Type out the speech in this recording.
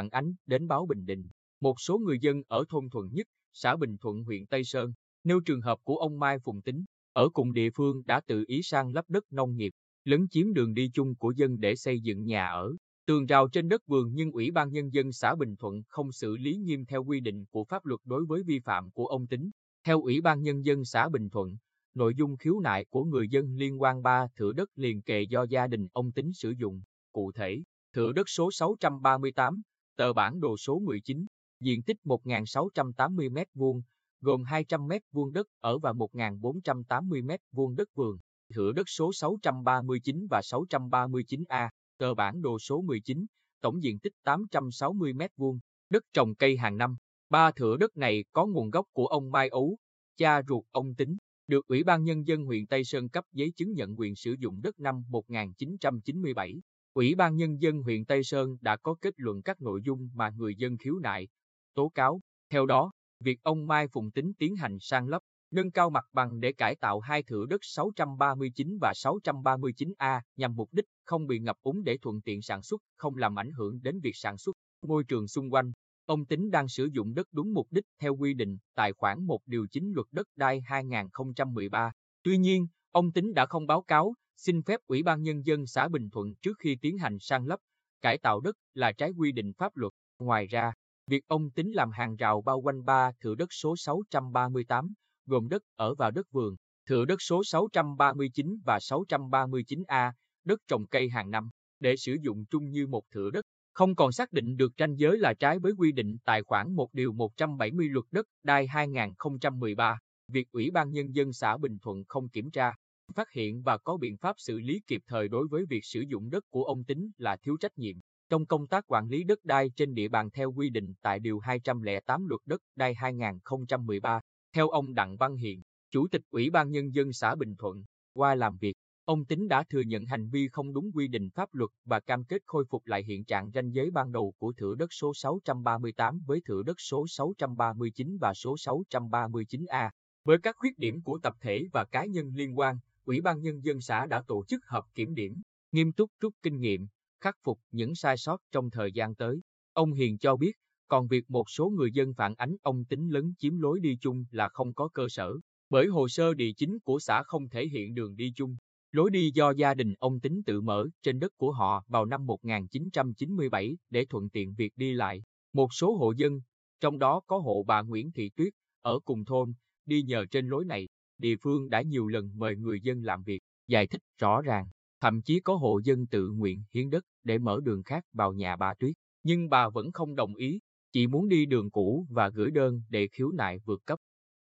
phản ánh đến báo Bình Định. Một số người dân ở thôn Thuận Nhất, xã Bình Thuận huyện Tây Sơn, nêu trường hợp của ông Mai Phùng Tính, ở cùng địa phương đã tự ý sang lấp đất nông nghiệp, lấn chiếm đường đi chung của dân để xây dựng nhà ở, tường rào trên đất vườn nhưng Ủy ban Nhân dân xã Bình Thuận không xử lý nghiêm theo quy định của pháp luật đối với vi phạm của ông Tính. Theo Ủy ban Nhân dân xã Bình Thuận, nội dung khiếu nại của người dân liên quan ba thửa đất liền kề do gia đình ông Tính sử dụng. Cụ thể, thửa đất số 638, tờ bản đồ số 19, diện tích 1.680 m2, gồm 200 m2 đất ở và 1.480 m2 đất vườn. Thửa đất số 639 và 639A, tờ bản đồ số 19, tổng diện tích 860 m2, đất trồng cây hàng năm. Ba thửa đất này có nguồn gốc của ông Mai Ấu, cha ruột ông Tính, được Ủy ban Nhân dân huyện Tây Sơn cấp giấy chứng nhận quyền sử dụng đất năm 1997. Ủy ban Nhân dân huyện Tây Sơn đã có kết luận các nội dung mà người dân khiếu nại, tố cáo. Theo đó, việc ông Mai Phùng Tính tiến hành sang lấp, nâng cao mặt bằng để cải tạo hai thửa đất 639 và 639A nhằm mục đích không bị ngập úng để thuận tiện sản xuất, không làm ảnh hưởng đến việc sản xuất, môi trường xung quanh. Ông Tính đang sử dụng đất đúng mục đích theo quy định tại khoản 1 điều 9 luật đất đai 2013. Tuy nhiên, ông Tính đã không báo cáo, xin phép Ủy ban Nhân dân xã Bình Thuận trước khi tiến hành sang lấp, cải tạo đất là trái quy định pháp luật. Ngoài ra, việc ông Tính làm hàng rào bao quanh ba thửa đất số 638, gồm đất ở và đất vườn, thửa đất số 639 và 639A, đất trồng cây hàng năm, để sử dụng chung như một thửa đất, không còn xác định được ranh giới là trái với quy định tại khoản 1 điều 170 luật đất đai 2013. Việc Ủy ban Nhân dân xã Bình Thuận không kiểm tra, phát hiện và có biện pháp xử lý kịp thời đối với việc sử dụng đất của ông Tính là thiếu trách nhiệm. Trong công tác quản lý đất đai trên địa bàn theo quy định tại Điều 208 Luật đất đai 2013, theo ông Đặng Văn Hiện, Chủ tịch Ủy ban Nhân dân xã Bình Thuận, qua làm việc, ông Tính đã thừa nhận hành vi không đúng quy định pháp luật và cam kết khôi phục lại hiện trạng ranh giới ban đầu của thửa đất số 638 với thửa đất số 639 và số 639A. Với các khuyết điểm của tập thể và cá nhân liên quan, Ủy ban Nhân dân xã đã tổ chức họp kiểm điểm, nghiêm túc rút kinh nghiệm, khắc phục những sai sót trong thời gian tới. Ông Hiền cho biết, còn việc một số người dân phản ánh ông tính lấn chiếm lối đi chung là không có cơ sở, bởi hồ sơ địa chính của xã không thể hiện đường đi chung. Lối đi do gia đình ông tính tự mở trên đất của họ vào năm 1997 để thuận tiện việc đi lại. Một số hộ dân, trong đó có hộ bà Nguyễn Thị Tuyết, ở cùng thôn, đi nhờ trên lối này. Địa phương đã nhiều lần mời người dân làm việc, giải thích rõ ràng. Thậm chí có hộ dân tự nguyện hiến đất để mở đường khác vào nhà bà Tuyết, nhưng bà vẫn không đồng ý, chỉ muốn đi đường cũ và gửi đơn để khiếu nại vượt cấp.